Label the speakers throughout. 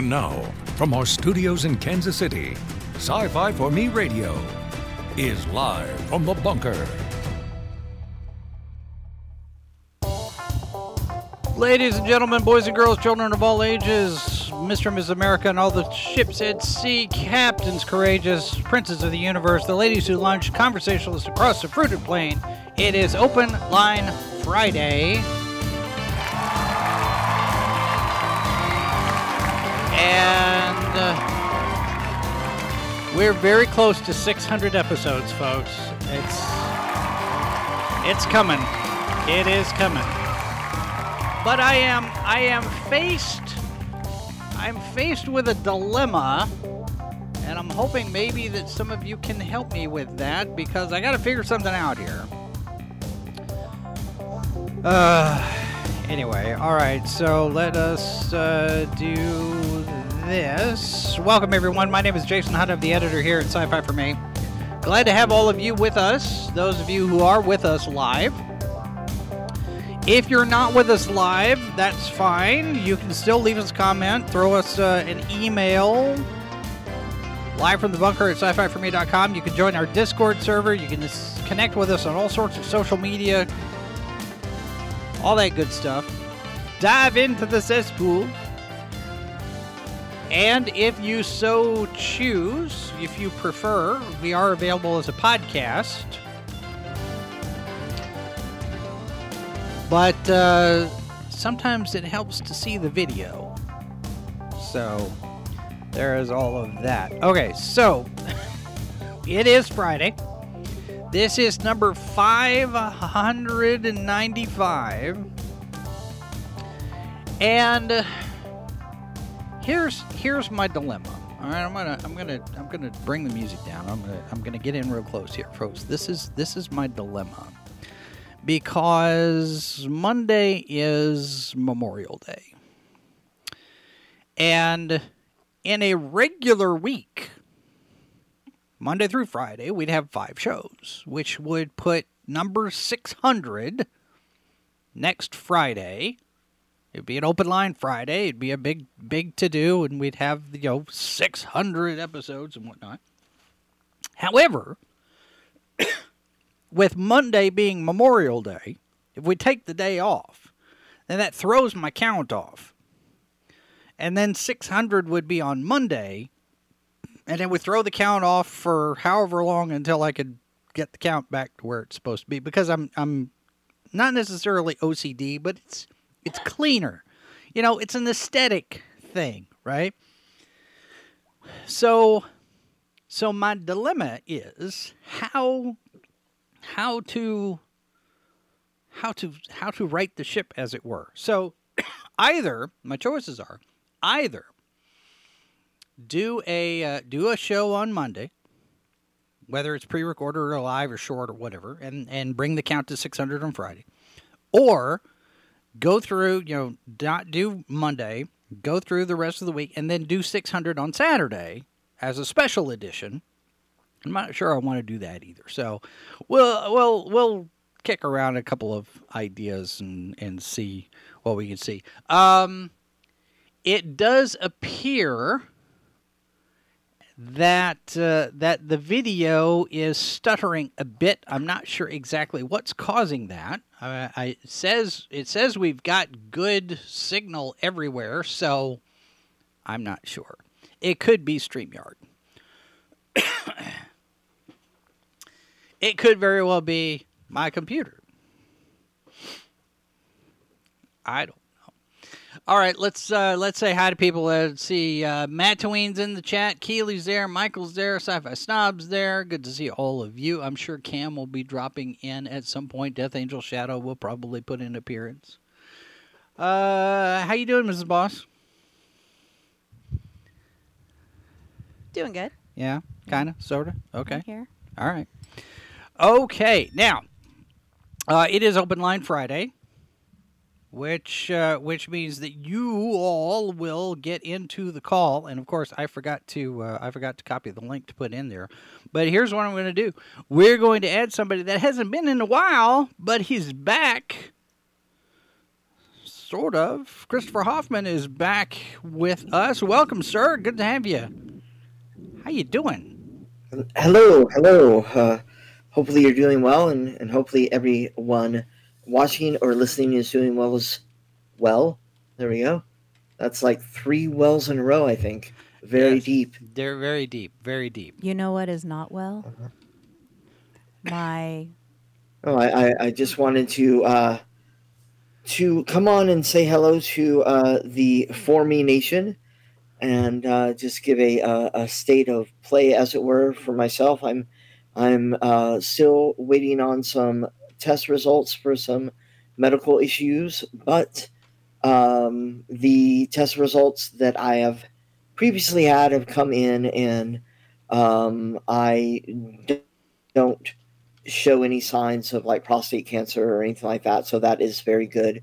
Speaker 1: And now, from our studios in Kansas City, Sci Fi for Me Radio is live from the bunker.
Speaker 2: Ladies and gentlemen, boys and girls, children of all ages, Mr. and Mrs. America, and all the ships at sea, captains courageous, princes of the universe, the ladies who lunch, conversationalists across the fruited plain. It is Open Line Friday. Uh, we're very close to 600 episodes, folks. It's it's coming. It is coming. But I am I am faced I'm faced with a dilemma and I'm hoping maybe that some of you can help me with that because I got to figure something out here. Uh anyway, all right. So let us uh, do this. Welcome everyone. My name is Jason Hunt. I'm the editor here at Sci-Fi for Me. Glad to have all of you with us. Those of you who are with us live. If you're not with us live, that's fine. You can still leave us a comment, throw us uh, an email live from the bunker at sci fi for me.com. You can join our Discord server. You can connect with us on all sorts of social media, all that good stuff. Dive into the cesspool. And if you so choose, if you prefer, we are available as a podcast. But uh, sometimes it helps to see the video. So there is all of that. Okay, so it is Friday. This is number 595. And uh, here's here's my dilemma. All right, I'm gonna I'm gonna I'm gonna bring the music down. I'm gonna I'm gonna get in real close here, folks. This is this is my dilemma because Monday is Memorial Day, and in a regular week, Monday through Friday, we'd have five shows, which would put number 600 next Friday. It'd be an open line Friday. It'd be a big, big to do, and we'd have you know 600 episodes and whatnot. However, with Monday being Memorial Day, if we take the day off, then that throws my count off. And then 600 would be on Monday, and then we throw the count off for however long until I could get the count back to where it's supposed to be because I'm I'm not necessarily OCD, but it's it's cleaner. You know, it's an aesthetic thing, right? So so my dilemma is how how to how to how to right the ship as it were. So either my choices are either do a uh, do a show on Monday, whether it's pre-recorded or live or short or whatever, and and bring the count to 600 on Friday, or go through you know not do Monday, go through the rest of the week, and then do 600 on Saturday as a special edition. I'm not sure I want to do that either. So we'll we'll we'll kick around a couple of ideas and and see what we can see. Um, it does appear that uh, that the video is stuttering a bit. I'm not sure exactly what's causing that. I, says it says we've got good signal everywhere, so I'm not sure. It could be Streamyard. it could very well be my computer. I don't. All right, let's uh, let's say hi to people. Let's see. Uh, Matt Tween's in the chat. Keely's there. Michael's there. Sci-Fi Snob's there. Good to see all of you. I'm sure Cam will be dropping in at some point. Death Angel Shadow will probably put in appearance. Uh, how you doing, Mrs. Boss?
Speaker 3: Doing good.
Speaker 2: Yeah, kind of, sort of. Okay.
Speaker 3: I'm here.
Speaker 2: All right. Okay. Now, uh, it is Open Line Friday, which uh, which means that you all will get into the call. And of course, I forgot to uh, I forgot to copy the link to put in there. But here's what I'm going to do: we're going to add somebody that hasn't been in a while, but he's back. sort of. Christopher Hoffman is back with us. Welcome, sir. Good to have you. How you doing?
Speaker 4: Hello, hello. Uh, hopefully you're doing well, and, and hopefully everyone watching or listening is doing well as well. There we go. That's like three wells in a row, I think. Very
Speaker 2: Yes.
Speaker 4: deep.
Speaker 2: They're very deep, very deep.
Speaker 3: You know what is not well?
Speaker 4: Uh-huh.
Speaker 3: My
Speaker 4: Oh, I, I, I just wanted to uh, to come on and say hello to uh, the For Me Nation, and uh, just give a, a a state of play, as it were, for myself. I'm I'm uh, still waiting on some test results for some medical issues, but um, the test results that I have previously had have come in, and um, I don't show any signs of like prostate cancer or anything like that. So that is very good.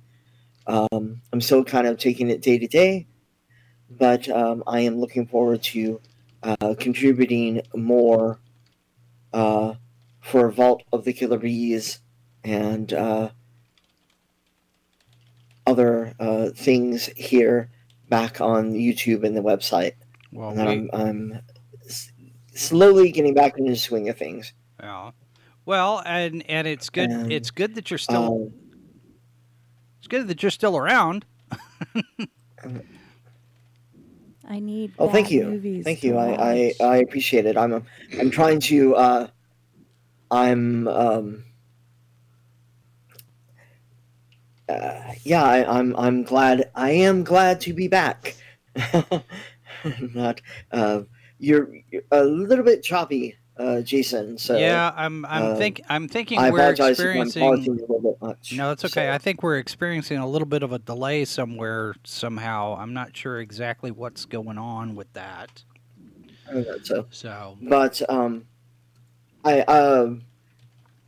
Speaker 4: Um, I'm still kind of taking it day to day, but um, I am looking forward to uh, contributing more uh, for Vault of the Killer Bees and uh, other uh, things here back on YouTube and the website.
Speaker 2: Well,
Speaker 4: And
Speaker 2: we,
Speaker 4: I'm, I'm slowly getting back into the swing of things.
Speaker 2: yeah. Well, and and it's good.
Speaker 4: And,
Speaker 2: it's good that you're still.
Speaker 4: Um,
Speaker 2: it's good that you're still around.
Speaker 3: I need.
Speaker 4: Oh, thank you,
Speaker 3: movies
Speaker 4: thank you. I, I. I appreciate it. I'm I'm trying to. Uh, I'm um. Uh, yeah, I, I'm I'm glad. I am glad to be back. Not. Uh, you're, you're a little bit choppy, uh, Jason. So
Speaker 2: yeah, I'm. I'm
Speaker 4: uh,
Speaker 2: think. I'm thinking
Speaker 4: I
Speaker 2: we're experiencing.
Speaker 4: a little bit much.
Speaker 2: No, it's okay.
Speaker 4: So-
Speaker 2: I think we're experiencing a little bit of a delay somewhere somehow. I'm not sure exactly what's going on with that.
Speaker 4: I don't know, so.
Speaker 2: So,
Speaker 4: but um, I uh,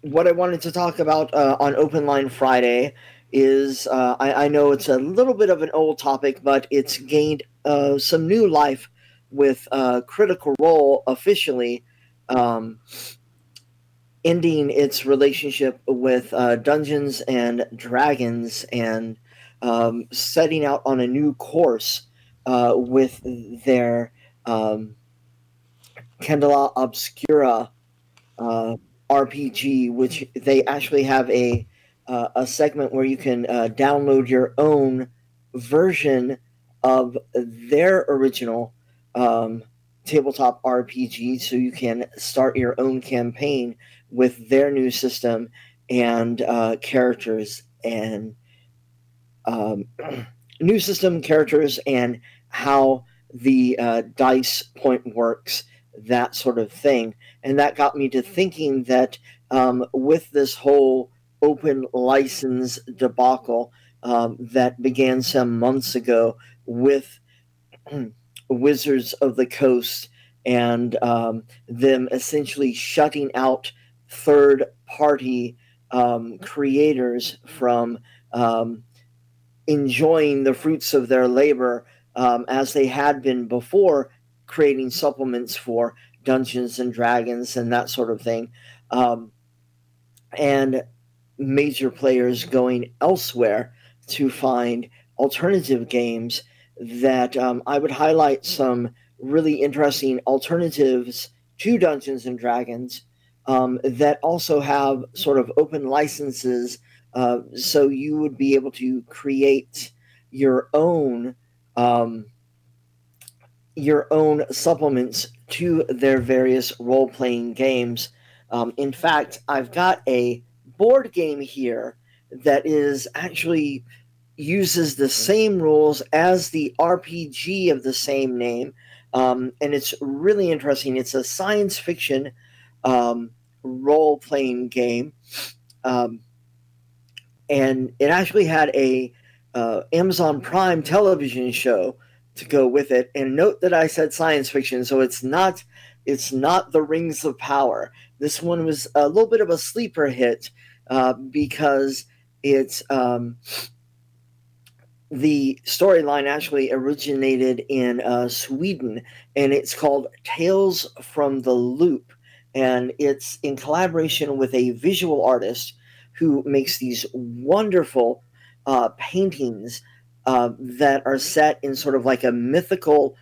Speaker 4: what I wanted to talk about uh, on Open Line Friday is uh, I, I know it's a little bit of an old topic, but it's gained uh, some new life with uh, Critical Role officially um, ending its relationship with uh, Dungeons and Dragons and um, setting out on a new course uh, with their um, Candela Obscura uh, RPG, which they actually have a uh, a segment where you can uh, download your own version of their original um, tabletop RPG, so you can start your own campaign with their new system and uh, characters and um, new system characters and how the uh, dice point works that sort of thing. And that got me to thinking that um, with this whole open license debacle um, that began some months ago with Wizards of the Coast and um, them essentially shutting out third party um, creators from um, enjoying the fruits of their labor um, as they had been before creating supplements for Dungeons and Dragons and that sort of thing, um, and major players going elsewhere to find alternative games that um, I would highlight some really interesting alternatives to Dungeons and Dragons um, that also have sort of open licenses, uh, so you would be able to create your own. Um, your own supplements to their various role playing games. Um, in fact, I've got a board game here that is actually uses the same rules as the RPG of the same name. Um, and it's really interesting. It's a science fiction um, role playing game. Um, and it actually had a uh, Amazon Prime television show to go with it. And note that I said science fiction, so it's not it's not the Rings of Power. This one was a little bit of a sleeper hit uh, because it's um, the storyline actually originated in uh, Sweden, and it's called Tales from the Loop, and it's in collaboration with a visual artist who makes these wonderful uh, paintings uh, that are set in sort of like a mythical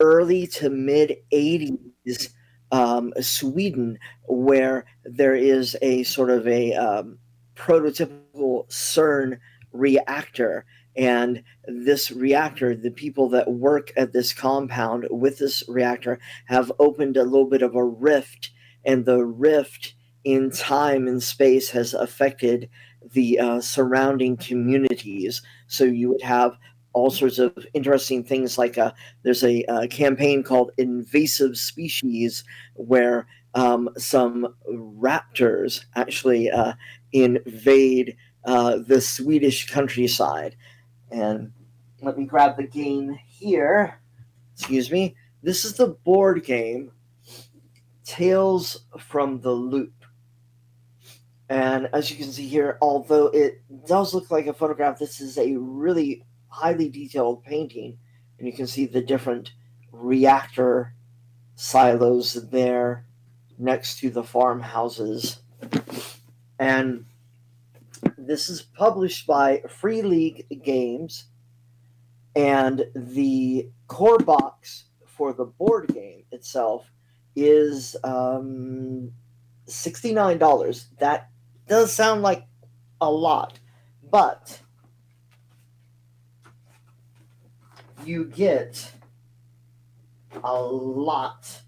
Speaker 4: early to mid 80s um, Sweden, where there is a sort of a um, prototypical CERN reactor. And this reactor, the people that work at this compound with this reactor have opened a little bit of a rift, and the rift in time and space has affected the uh, surrounding communities. So you would have all sorts of interesting things like uh, there's a, a, campaign called invasive species where um, some raptors actually uh, invade uh, the swedish countryside. And let me grab the game here. Excuse me. This is the board game tales from the loop. And as you can see here although it does look like a photograph this is a really highly detailed painting, and you can see the different reactor silos there next to the farmhouses. And this is published by Free League Games, and the core box for the board game itself is um, $69. That does sound like a lot, but you get a lot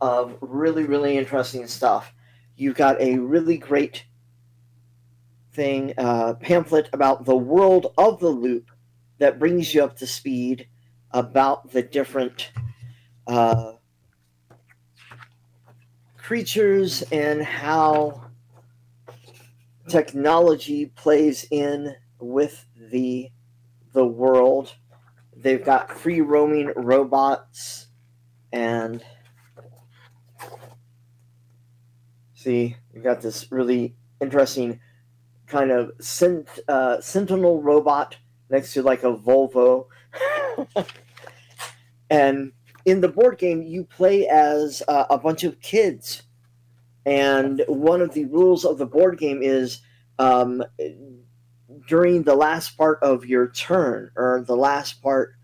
Speaker 4: of really, really interesting stuff. You've got a really great thing, uh, pamphlet about the world of the loop that brings you up to speed about the different uh, creatures and how technology plays in with the the world They've got free roaming robots and see, you've got this really interesting kind of sent, uh, sentinel robot next to like a Volvo. and in the board game, you play as uh, a bunch of kids. And one of the rules of the board game is um, during the last part of your turn or the last part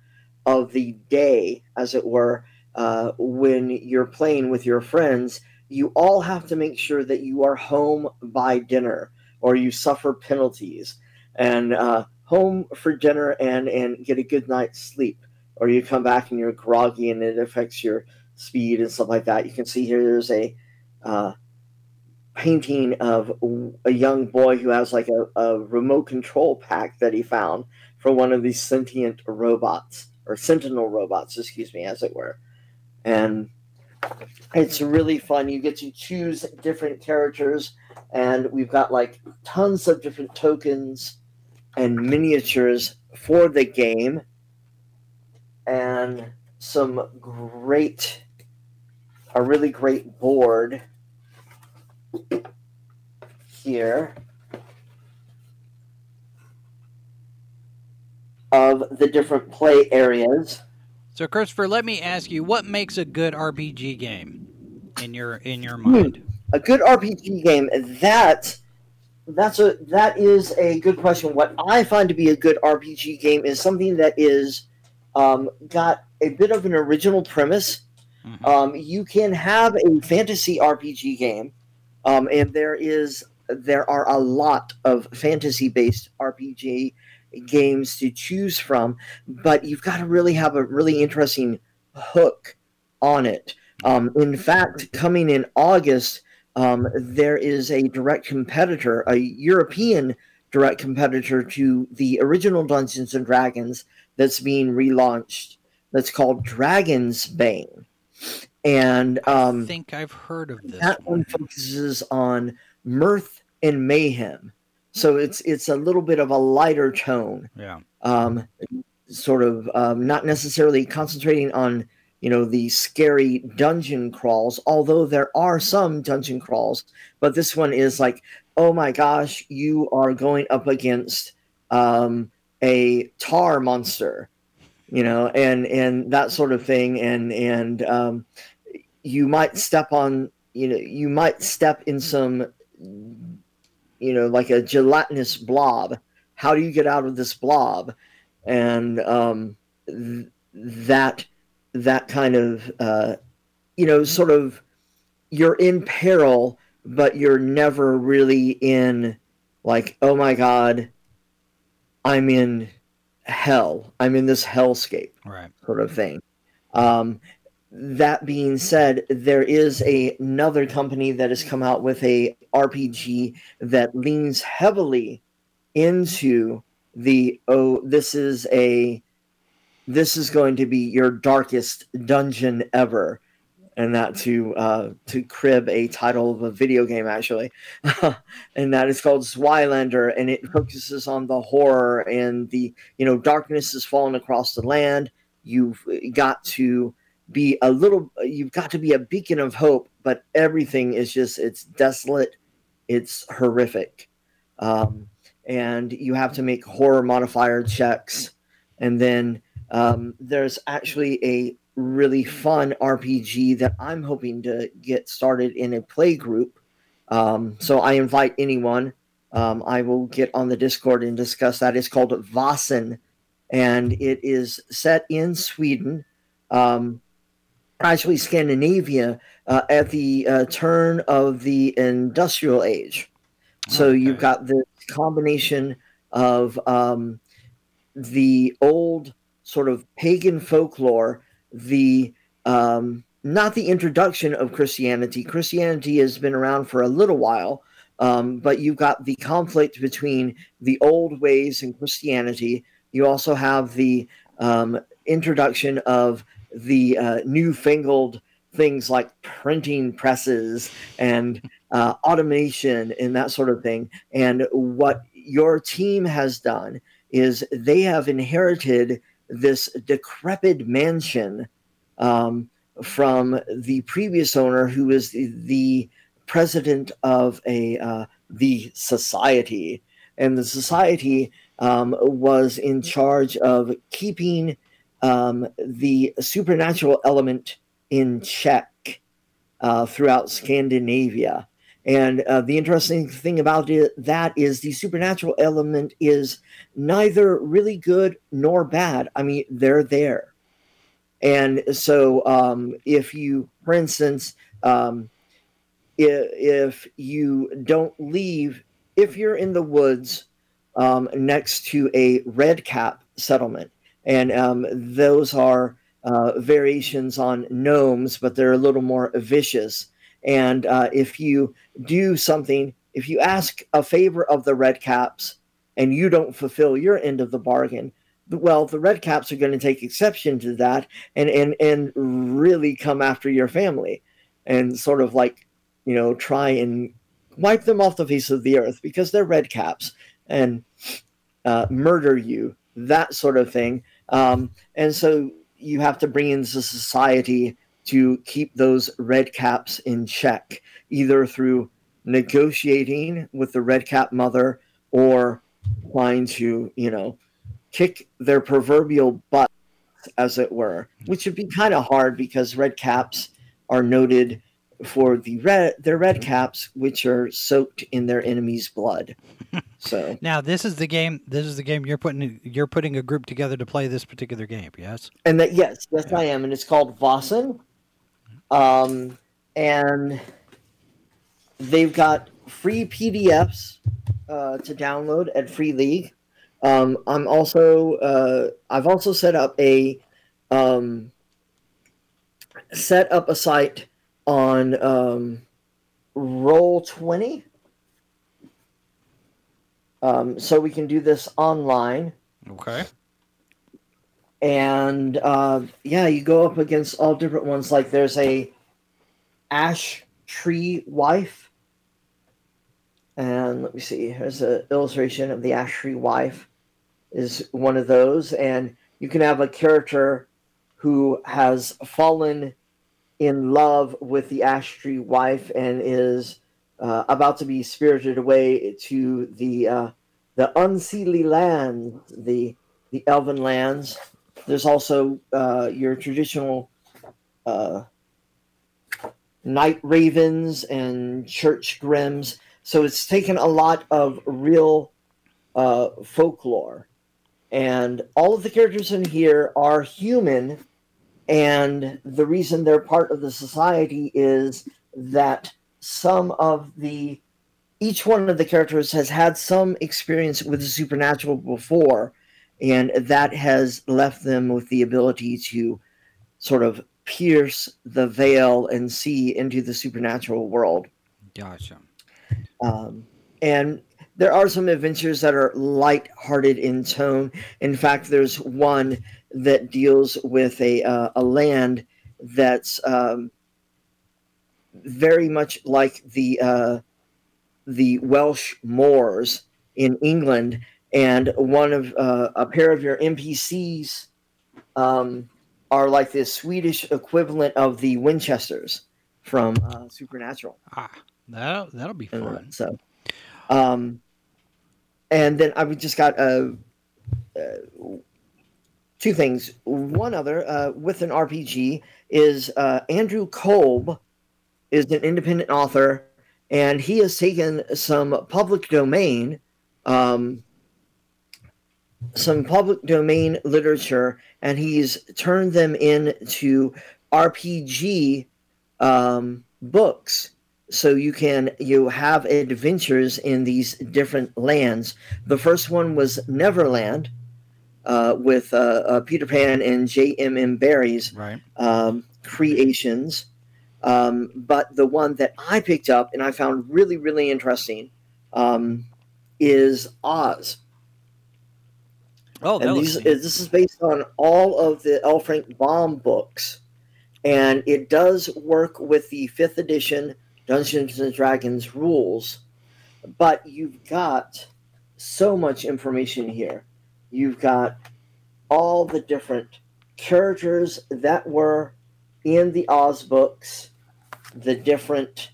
Speaker 4: of the day, as it were, uh, when you're playing with your friends, you all have to make sure that you are home by dinner or you suffer penalties. And uh, home for dinner and, and get a good night's sleep, or you come back and you're groggy and it affects your speed and stuff like that. You can see here there's a uh, painting of a young boy who has like a, a remote control pack that he found for one of these sentient robots or sentinel robots, excuse me, as it were. And it's really fun. You get to choose different characters, and we've got like tons of different tokens and miniatures for the game, and some great, a really great board here of the different play areas.
Speaker 2: So, Christopher, let me ask you, what makes a good RPG game in your in your mind? Hmm.
Speaker 4: A good RPG game that that's a that is a good question. What I find to be a good RPG game is something that is um, got a bit of an original premise. Mm-hmm. Um, you can have a fantasy RPG game um, and there is there are a lot of fantasy based RPG games to choose from, but you've got to really have a really interesting hook on it. Um, in fact, coming in August, um, there is a direct competitor, a European direct competitor to the original Dungeons and Dragons that's being relaunched. That's called Dragon's Bane and um,
Speaker 2: I think I've heard of this.
Speaker 4: That one focuses on mirth and mayhem, so it's it's a little bit of a lighter tone.
Speaker 2: Yeah.
Speaker 4: Um, sort of um, not necessarily concentrating on you know the scary dungeon crawls, although there are some dungeon crawls, but this one is like, oh my gosh, you are going up against um, a tar monster you know, and and that sort of thing, and and um, you might step on you know you might step in some you know like a gelatinous blob. How do you get out of this blob? And um, th- that that kind of uh, you know sort of you're in peril but you're never really in like oh my god i'm in hell i'm in this hellscape
Speaker 2: Right.
Speaker 4: sort of thing. Um, that being said, there is a, another company that has come out with a RPG that leans heavily into the oh, this is a this is going to be your darkest dungeon ever, and that to uh, to crib a title of a video game actually, and that is called Swylander, and it focuses on the horror and the you know darkness has fallen across the land. You've got to be a little you've got to be a beacon of hope but everything is just it's desolate. It's horrific. Um, and you have to make horror modifier checks. And then um, there's actually a really fun rpg that i'm hoping to get started in a play group um, so i invite anyone um, i will get on the discord and discuss that it's called Vaesen and it is set in Sweden, um, actually Scandinavia, uh, at the uh, turn of the industrial age. So
Speaker 2: Okay.
Speaker 4: you've got this combination of um, the old sort of pagan folklore, the um, not the introduction of Christianity. Christianity has been around for a little while, um, but you've got the conflict between the old ways and Christianity. You also have the um, introduction of the uh, newfangled things like printing presses and uh, automation and that sort of thing. And what your team has done is they have inherited this decrepit mansion um, from the previous owner, who is the, the president of a uh, the society, and the society um, was in charge of keeping um, the supernatural element in check uh, throughout Scandinavia. And uh, the interesting thing about it, that is the supernatural element is neither really good nor bad. I mean, they're there. And so, um, if you, for instance, um, if, if you don't leave, if you're in the woods um, next to a red cap settlement, and um, those are uh, variations on gnomes, but they're a little more vicious. And uh, if you do something, if you ask a favor of the red caps and you don't fulfill your end of the bargain, well, the red caps are going to take exception to that and, and, and really come after your family and sort of like, you know, try and wipe them off the face of the earth because they're red caps and uh, murder you, that sort of thing. Um, and so you have to bring in the society to keep those red caps in check, either through negotiating with the red cap mother or trying to, you know, kick their proverbial butt, as it were, which would be kind of hard because red caps are noted for the red their red caps, which are soaked in their enemy's blood. So
Speaker 2: Now this is the game. This is the game you're putting. You're putting a group together to play this particular game. Yes.
Speaker 4: and that yes, yes I am, and it's called Vaesen. Um, and they've got free PDFs uh, to download at Free League. Um, I'm also uh, I've also set up a um, set up a site on um, Roll Twenty. Um, so we can do this online
Speaker 2: Okay.
Speaker 4: And uh, yeah, you go up against all different ones. Like there's a ash tree wife, and let me see. Here's an illustration of the ash tree wife. Is one of those, and you can have a character who has fallen in love with the ash tree wife and is uh, about to be spirited away to the uh, the unseelie land, the the elven lands. There's also uh, your traditional uh, night ravens and church grims. So it's taken a lot of real uh, folklore. And all of the characters in here are human, and the reason they're part of the society is that some of the each one of the characters has had some experience with the supernatural before, and that has left them with the ability to sort of pierce the veil and see into the supernatural world.
Speaker 2: Gotcha.
Speaker 4: Um, and there are some adventures that are light-hearted in tone. In fact, there's one that deals with a uh, a land that's um, very much like the uh, the Welsh moors in England, and one of uh, a pair of your NPCs um, are like the Swedish equivalent of the Winchesters from uh, Supernatural.
Speaker 2: Ah, that'll that'll be
Speaker 4: Uh,
Speaker 2: fun.
Speaker 4: so, um, and then I just got uh, uh, two things. One other uh, with an RPG is uh, Andrew Kolb is an independent author, and he has taken some public domain, um, some public domain literature, and he's turned them into RPG um, books so you can you have adventures in these different lands. The first one was Neverland uh, with uh, uh, Peter Pan and J.M.M. Barrie's
Speaker 2: Right.
Speaker 4: um, creations. Um, but the one that I picked up and I found really, really interesting um, is Oz.
Speaker 2: Oh,
Speaker 4: and these,
Speaker 2: neat.
Speaker 4: this is based on all of the L. Frank Baum books. And it does work with the fifth edition Dungeons and Dragons rules. But you've got so much information here. You've got all the different characters that were in the Oz books, the different.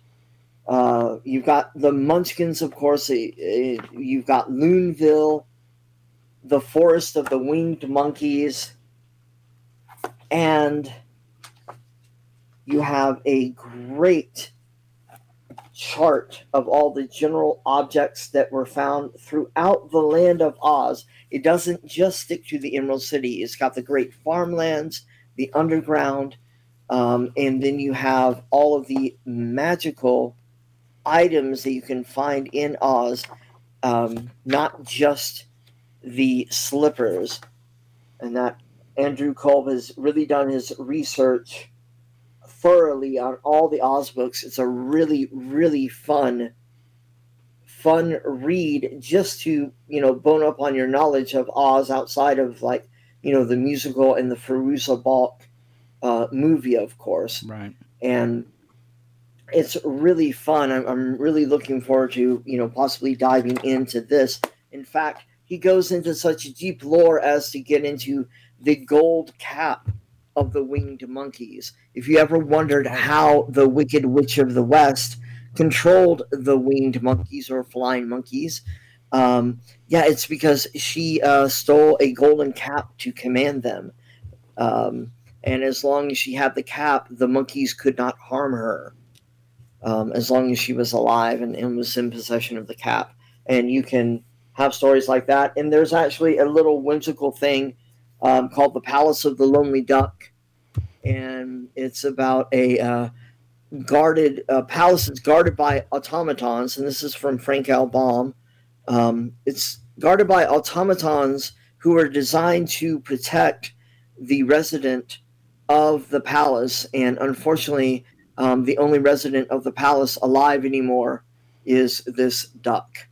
Speaker 4: Uh, you've got the Munchkins, of course. uh, uh, You've got Loonville, the Forest of the Winged Monkeys, and you have a great chart of all the general objects that were found throughout the land of Oz. It doesn't just stick to the Emerald City, it's got the great farmlands, the underground, um, and then you have all of the magical items that you can find in Oz, um, not just the slippers. And that Andrew Kolb has really done his research thoroughly on all the Oz books. It's a really, really fun, fun read just to, you know, bone up on your knowledge of Oz outside of like, you know, the musical and the Fairuza Balk uh, movie, of course.
Speaker 2: right.
Speaker 4: And it's really fun. I'm, I'm really looking forward to, you know, possibly diving into this. In fact, he goes into such deep lore as to get into the gold cap of the winged monkeys. If you ever wondered how the Wicked Witch of the West controlled the winged monkeys or flying monkeys, um, yeah, it's because she uh, stole a golden cap to command them. Um, and as long as she had the cap, the monkeys could not harm her. Um, as long as she was alive and, and was in possession of the cap. And you can have stories like that. And there's actually a little whimsical thing um, called the Palace of the Lonely Duck, and it's about a uh, guarded uh, palace that's guarded by automatons, and this is from Frank L. Baum. Um, it's guarded by automatons who are designed to protect the resident of the palace, and unfortunately, um, the only resident of the palace alive anymore is this duck,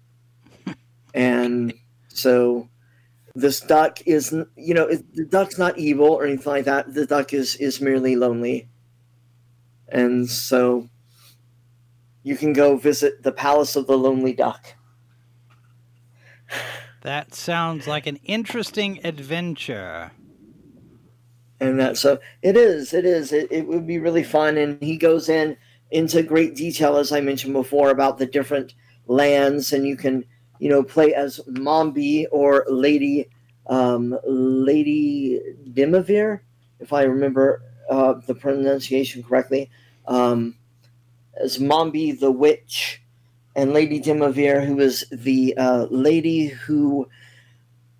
Speaker 4: and so this duck is you know it, the duck's not evil or anything like that. The duck is is merely lonely. And so you can go visit the palace of the lonely duck.
Speaker 2: That sounds like an interesting adventure.
Speaker 4: and that so it is it is. It, it would be really fun. And he goes in into great detail as i mentioned before about the different lands. And you can you know play as mombi or lady um, lady dimavir if i remember uh, the pronunciation correctly. Um, as mombi the witch and Lady Dimavir, who was the uh, lady who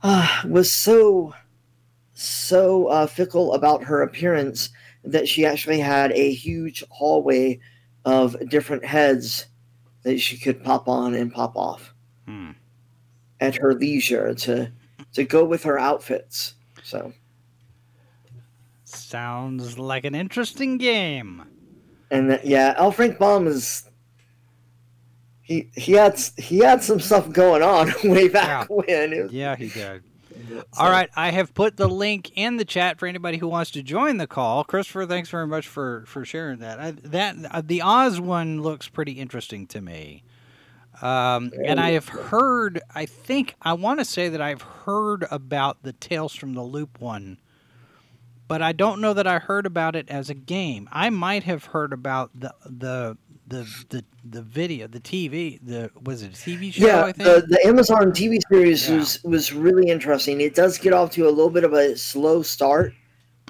Speaker 4: uh, was so so uh, fickle about her appearance that she actually had a huge hallway of different heads that she could pop on and pop off
Speaker 2: Hmm.
Speaker 4: at her leisure to to go with her outfits. So
Speaker 2: Sounds like an interesting game.
Speaker 4: and that, yeah, L. Frank Baum is he he had he had some stuff going on way back when. Was-
Speaker 2: Yeah, he did. All right, I have put the link in the chat for anybody who wants to join the call. Christopher, thanks very much for for sharing that. I, that uh, the Oz one looks pretty interesting to me. Um, and I have heard, I think, I want to say that I've heard about the Tales from the Loop one, but I don't know that I heard about it as a game. I might have heard about the the the the, the video, the TV, the was it a TV show?
Speaker 4: Yeah,
Speaker 2: I think.
Speaker 4: the, the Amazon TV series
Speaker 2: Yeah.
Speaker 4: was was really interesting. It does get off to a little bit of a slow start,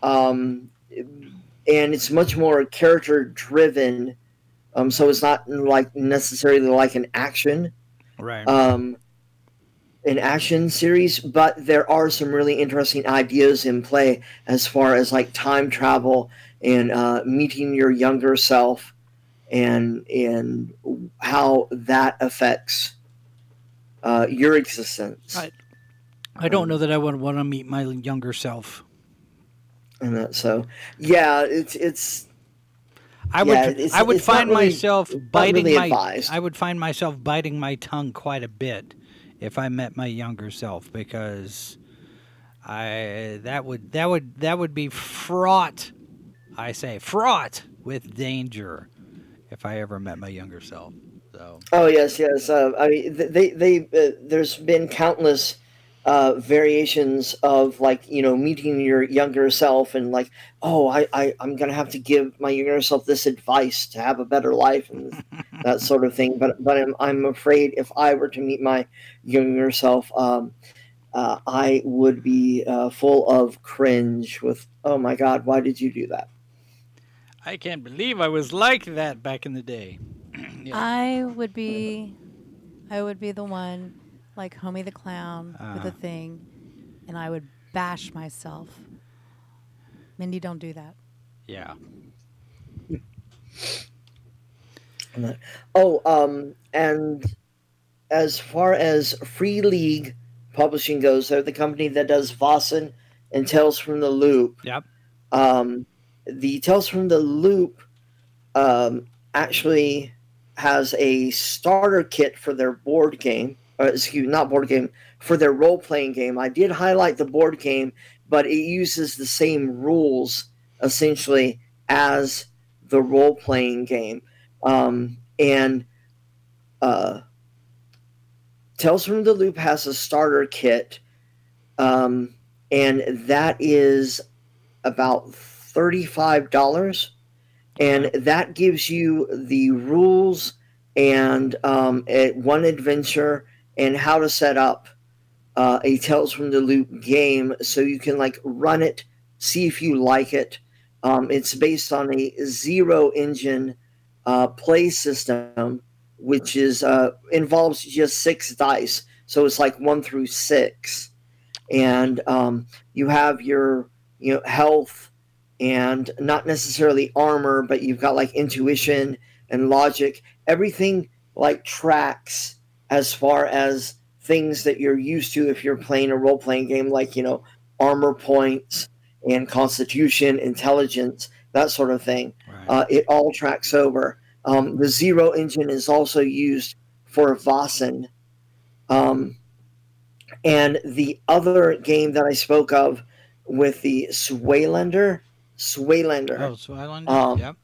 Speaker 4: um, and it's much more character driven. Um, so it's not like necessarily like an action
Speaker 2: right.
Speaker 4: um, an action series, but there are some really interesting ideas in play as far as like time travel and uh, meeting your younger self and and how that affects uh, your existence.
Speaker 2: Right. I don't know that I would want to meet my younger self.
Speaker 4: And that, so, yeah, it's it's
Speaker 2: I
Speaker 4: Yeah,
Speaker 2: would
Speaker 4: it's-
Speaker 2: I would
Speaker 4: it's
Speaker 2: find
Speaker 4: really-
Speaker 2: myself biting
Speaker 4: really
Speaker 2: my
Speaker 4: advised.
Speaker 2: I would find myself biting my tongue quite a bit if I met my younger self because I that would that would that would be fraught I say fraught with danger if I ever met my younger self. So
Speaker 4: Oh yes, yes. Uh, I mean, they they uh, there's been countless uh, variations of like you know meeting your younger self and like oh I, I I'm gonna have to give my younger self this advice to have a better life and that sort of thing. But but I'm I'm afraid if I were to meet my younger self, um, uh, I would be uh, full of cringe with oh my god why did you do that?
Speaker 2: I can't believe I was like that back in the day. Yeah.
Speaker 3: I would be, I would be the one, like Homie the Clown with
Speaker 2: Uh-huh.
Speaker 3: a thing, and I would bash myself. Mindy, don't do that.
Speaker 2: Yeah.
Speaker 4: Oh, um, and as far as Free League Publishing goes, they're the company that does Vaesen and Tales from the Loop.
Speaker 2: Yep.
Speaker 4: Um, the Tales from the Loop um, actually has a starter kit for their board game. Or, excuse me, not board game, for their role playing game. I did highlight the board game, but it uses the same rules essentially as the role playing game. Um, and uh, Tales from the Loop has a starter kit, um, and that is about thirty-five dollars, and that gives you the rules and um, one adventure and how to set up uh, a Tales from the Loop game, so you can like run it, see if you like it. Um, it's based on a zero engine uh, play system, which is uh, involves just six dice. So it's like one through six, and um, you have your you know health and not necessarily armor, but you've got like intuition and logic. Everything like tracks as far as things that you're used to if you're playing a role playing game, like you know armor points and constitution, intelligence, that sort of thing
Speaker 2: Right.
Speaker 4: uh, it all tracks over. Um, the Zero engine is also used for Vaesen. Um, and the other game that I spoke of with the Swaylander, Swaylander,
Speaker 2: oh, Island.
Speaker 4: um,
Speaker 2: yep.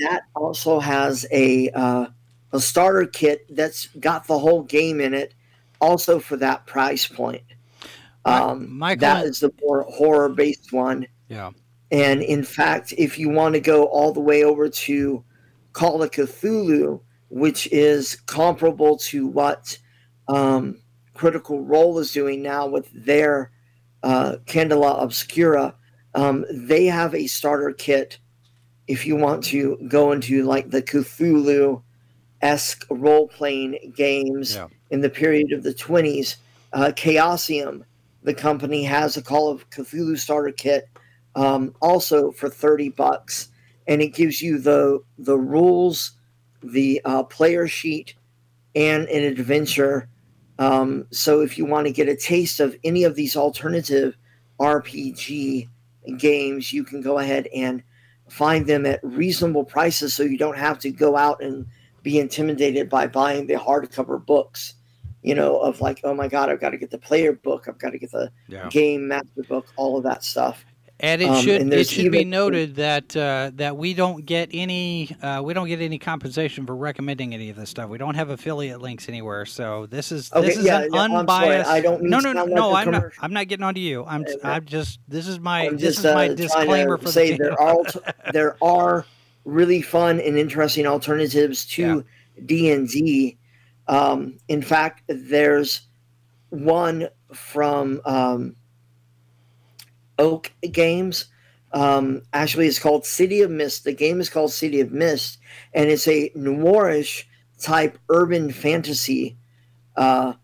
Speaker 4: that also has a uh, a starter kit that's got the whole game in it, also for that price point. Um,
Speaker 2: Michael-
Speaker 4: that is the more horror based one.
Speaker 2: Yeah.
Speaker 4: And in fact, if you want to go all the way over to Call of Cthulhu, which is comparable to what um, Critical Role is doing now with their uh, Candela Obscura, um, they have a starter kit. If you want to go into like the Cthulhu esque role playing games
Speaker 2: Yeah.
Speaker 4: in the period of the 20s. Uh, Chaosium, the company, has a Call of Cthulhu starter kit um, also for 30 bucks. And it gives you the, the rules, the uh, player sheet, and an adventure. Um, so if you want to get a taste of any of these alternative RPG games, you can go ahead and find them at reasonable prices so you don't have to go out and be intimidated by buying the hardcover books you know of like oh my god i've got to get the player book i've got to get the
Speaker 2: Yeah.
Speaker 4: game master book all of that stuff
Speaker 2: And it
Speaker 4: Um,
Speaker 2: should
Speaker 4: and
Speaker 2: it
Speaker 4: there's
Speaker 2: should be noted that uh, that we don't get any uh, we don't get any compensation for recommending any of this stuff. We don't have affiliate links anywhere. So this is
Speaker 4: Okay,
Speaker 2: this is
Speaker 4: yeah,
Speaker 2: an
Speaker 4: yeah, I'm sorry.
Speaker 2: unbiased.
Speaker 4: I don't mean
Speaker 2: no no no
Speaker 4: sound
Speaker 2: no.
Speaker 4: like a
Speaker 2: I'm not. I'm not getting onto you. I'm
Speaker 4: Uh,
Speaker 2: I'm just this is my
Speaker 4: I'm
Speaker 2: this
Speaker 4: just
Speaker 2: is my
Speaker 4: uh,
Speaker 2: disclaimer
Speaker 4: trying
Speaker 2: for
Speaker 4: say
Speaker 2: the
Speaker 4: there are there are really fun and interesting alternatives to D and D. Um, in fact, there's one from um, Oak Games. Um, actually, it's called City of Mist. The game is called City of Mist, and it's a noirish type urban fantasy uh,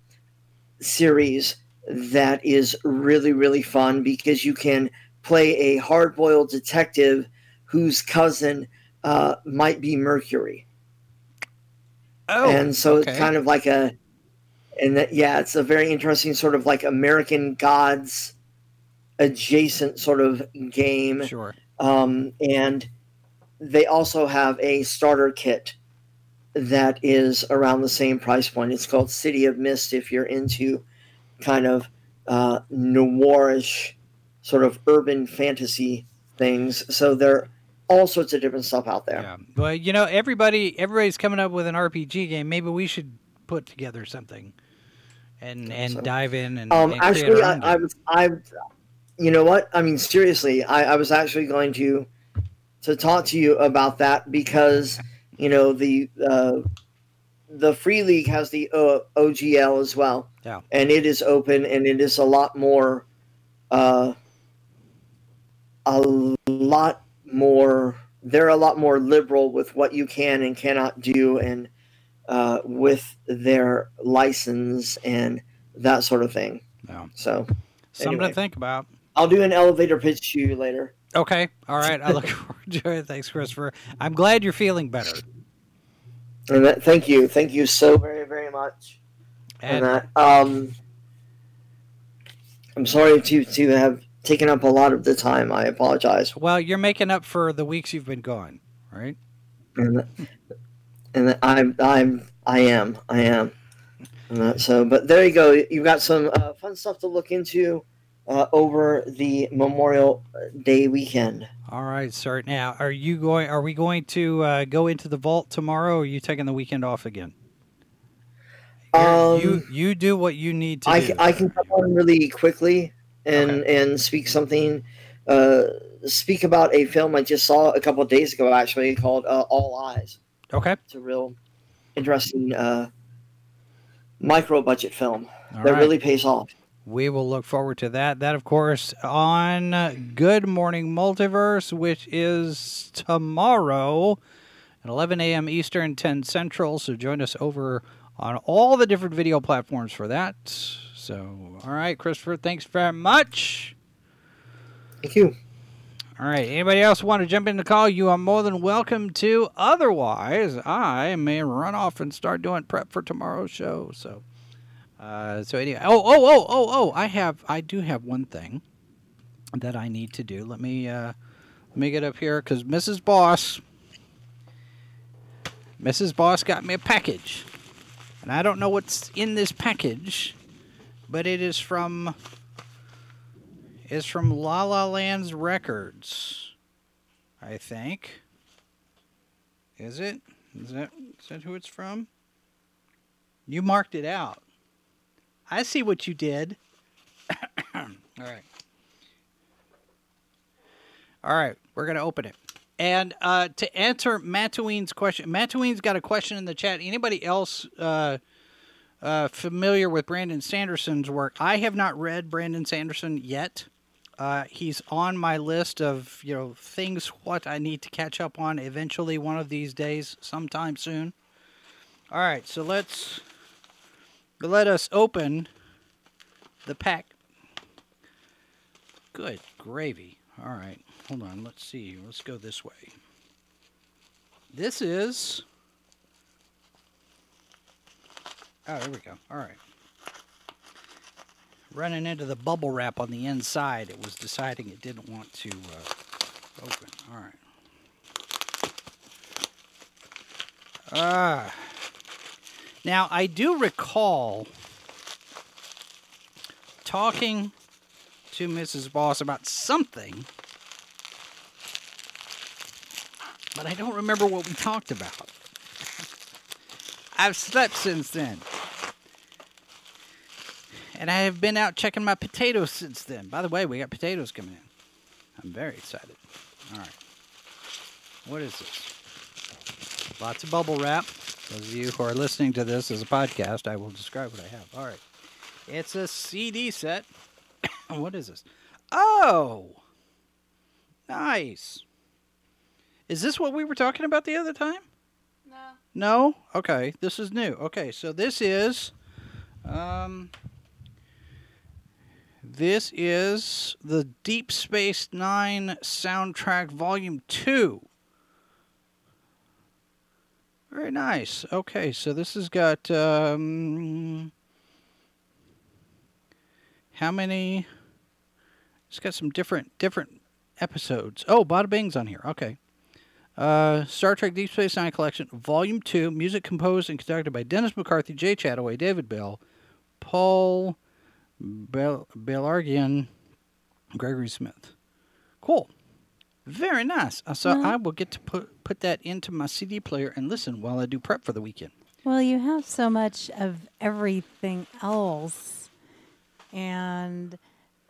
Speaker 4: series that is really really fun because you can play a hard-boiled detective whose cousin uh, might be Mercury,
Speaker 2: oh,
Speaker 4: and so
Speaker 2: okay.
Speaker 4: it's kind of like a, and that, yeah, it's a very interesting sort of like American Gods adjacent sort of game
Speaker 2: sure.
Speaker 4: um, and they also have a starter kit that is around the same price point. It's called City of Mist. If you're into kind of uh, noirish, sort of urban fantasy things, so there are all sorts of different stuff out there.
Speaker 2: Yeah. Well, you know, everybody everybody's coming up with an RPG game. Maybe we should put together something and and
Speaker 4: So-
Speaker 2: dive in and,
Speaker 4: Um,
Speaker 2: and
Speaker 4: actually, I, I was, I, you know what? I mean, seriously, I, I was actually going to, to talk to you about that because you know the, uh, the free league has the uh, OGL as well,
Speaker 2: Yeah.
Speaker 4: and it is open and it is a lot more, uh, a lot more. They're a lot more liberal with what you can and cannot do, and uh, with their license and that sort of thing.
Speaker 2: Yeah.
Speaker 4: So
Speaker 2: Something
Speaker 4: anyway.
Speaker 2: to think about.
Speaker 4: I'll do an elevator pitch to you later.
Speaker 2: Okay. All right. I look forward to it. Thanks, Christopher. I'm glad you're feeling better.
Speaker 4: And that, thank you, thank you so very very much.
Speaker 2: And
Speaker 4: And that, um, I'm sorry to to have taken up a lot of the time. I apologize.
Speaker 2: well, you're making up for the weeks you've been gone, right?
Speaker 4: And and I'm I'm I am I am. And so, but there you go. You've got some uh, fun stuff to look into uh, over the Memorial Day weekend.
Speaker 2: All right, sir. Now, are you going? Are we going to uh, go into the vault tomorrow? or Are you taking the weekend off again?
Speaker 4: Um,
Speaker 2: you you do what you need to
Speaker 4: I,
Speaker 2: do.
Speaker 4: I can come on really quickly and
Speaker 2: Okay.
Speaker 4: and speak something uh speak about a film I just saw a couple of days ago actually called uh, All Eyes.
Speaker 2: okay.
Speaker 4: It's a real interesting uh micro budget film
Speaker 2: All
Speaker 4: that
Speaker 2: right.
Speaker 4: really pays off.
Speaker 2: We will look forward to that. That, of course, on Good Morning Multiverse, which is tomorrow at 11 a.m. Eastern, 10 Central. So join us over on all the different video platforms for that. So, all right, Christopher, thanks very much.
Speaker 4: Thank you.
Speaker 2: All right, anybody else want to jump in the call? You are more than welcome to. Otherwise, I may run off and start doing prep for tomorrow's show. So, uh, so anyway, oh, oh, oh, oh, oh, I have, I do have one thing that I need to do. Let me, uh, let me get up here because Mrs. Boss, Mrs. Boss got me a package, and I don't know what's in this package, but it is from is from La La Land's Records. I think. Is it? Is that is that who it's from? You marked it out. I see what you did. All right. All right, we're gonna open it. And uh, to answer Mattuine's question, Mattuine's got a question in the chat. Anybody else uh, uh, familiar with Brandon Sanderson's work? I have not read Brandon Sanderson yet. Uh, he's on my list of you know things what I need to catch up on eventually one of these days, sometime soon. All right, so let's let us open the pack. Good gravy. All right, hold on. Let's see. Let's go this way. This is. Oh, there we go. All right. Running into the bubble wrap on the inside, it was deciding it didn't want to uh, open. All right. Ah. Now, I do recall talking to Mrs. Boss about something, but I don't remember what we talked about. I've slept since then. And I have been out checking my potatoes since then. By the way, we got potatoes coming in. I'm very excited. All right. What is this? Lots of bubble wrap. Those of you who are listening to this as a podcast, I will describe what I have. All right. It's a CD set. what is this? Oh! Nice. Is this what we were talking about the other time?
Speaker 3: No.
Speaker 2: No? Okay. This is new. Okay, so this is um this is the Deep Space 9 soundtrack volume 2. Very nice. Okay, so this has got um, how many? It's got some different different episodes. Oh, Bada Bing's on here. Okay. Uh, Star Trek Deep Space Nine Collection, Volume 2, music composed and conducted by Dennis McCarthy, Jay Chattaway, David Bell, Paul Bel- Baillargeon, Gregory Smith. Cool. Very nice. Uh, So
Speaker 3: Well-
Speaker 2: I will get to put, put that into my CD player and listen while I do prep for the weekend.
Speaker 3: Well, you have so much of everything else. And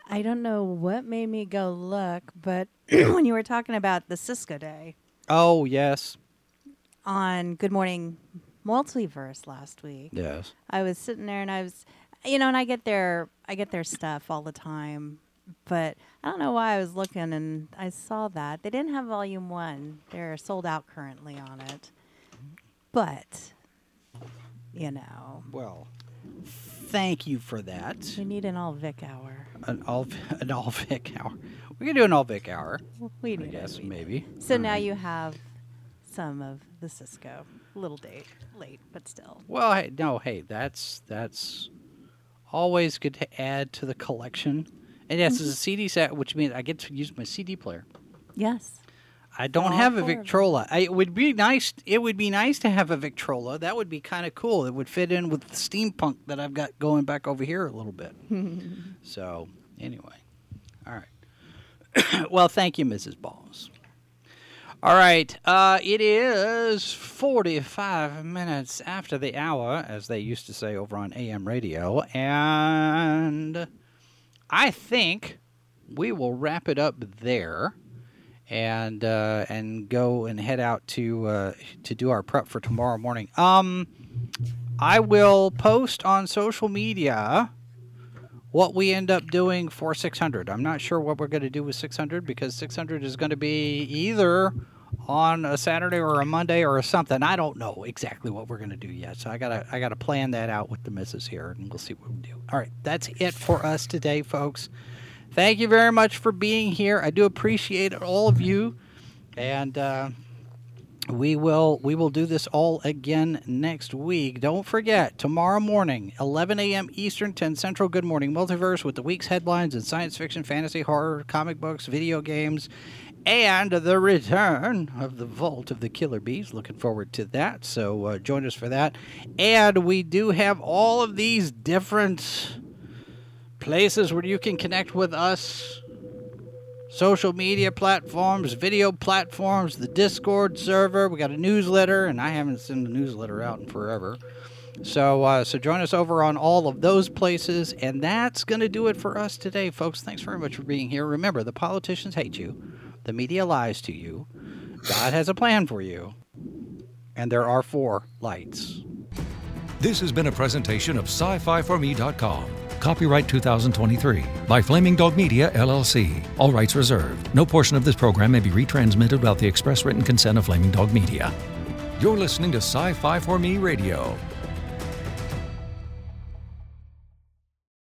Speaker 3: I don't know what made me go look, but when you were talking about the Sisko Day
Speaker 2: Oh, yes.
Speaker 3: on Good Morning Multiverse last week,
Speaker 2: Yes.
Speaker 3: I was sitting there and I was, you know, and I get their, I get their stuff all the time, but I don't know why I was looking and I saw that they didn't have Volume One. They're sold out currently on it, but you know,
Speaker 2: Well, thank you for that.
Speaker 3: we need an all Vic hour.
Speaker 2: An all an all Vic hour. We can do an all Vic hour.
Speaker 3: We
Speaker 2: I
Speaker 3: need
Speaker 2: guess
Speaker 3: it.
Speaker 2: maybe.
Speaker 3: So now you have some of the Sisko. Little date, late, but still.
Speaker 2: Well, hey, no, hey, that's that's always good to add to the collection. And yes, it's a mm-hmm. CD set, which means I get to use my CD player.
Speaker 3: Yes.
Speaker 2: I don't have a
Speaker 3: four of them.
Speaker 2: Victrola. I, it would be nice. It would be nice to have a Victrola. That would be kind of cool. It would fit in with the steampunk that I've got going back over here a little bit. so anyway, all right. well, thank you, Mrs. Balls. All right. Uh, it is 45 minutes after the hour, as they used to say over on AM radio. And I think we will wrap it up there and uh, and go and head out to uh, to do our prep for tomorrow morning. Um, I will post on social media what we end up doing for 600. I'm not sure what we're going to do with 600 because 600 is going to be either on a Saturday or a Monday or something. I don't know exactly what we're going to do yet. So I got to I got to plan that out with the missus here and we'll see what we do. All right, that's it for us today, folks. Thank you very much for being here. I do appreciate all of you. And uh, we will we will do this all again next week. Don't forget tomorrow morning, 11 a.m. Eastern, 10 Central. Good morning, multiverse with the week's headlines in science fiction, fantasy, horror, comic books, video games, and the return of the Vault of the Killer Bees. Looking forward to that. So uh, join us for that. And we do have all of these different places where you can connect with us social media platforms, video platforms, the Discord server. We got a newsletter, and I haven't sent a newsletter out in forever. So, uh, so join us over on all of those places, and that's going to do it for us today, folks. Thanks very much for being here. Remember, the politicians hate you, the media lies to you, God has a plan for you, and there are four lights.
Speaker 1: This has been a presentation of sci-fi4me.com. Copyright 2023 by Flaming Dog Media LLC. All rights reserved. No portion of this program may be retransmitted without the express written consent of Flaming Dog Media. You're listening to Sci Fi for Me Radio.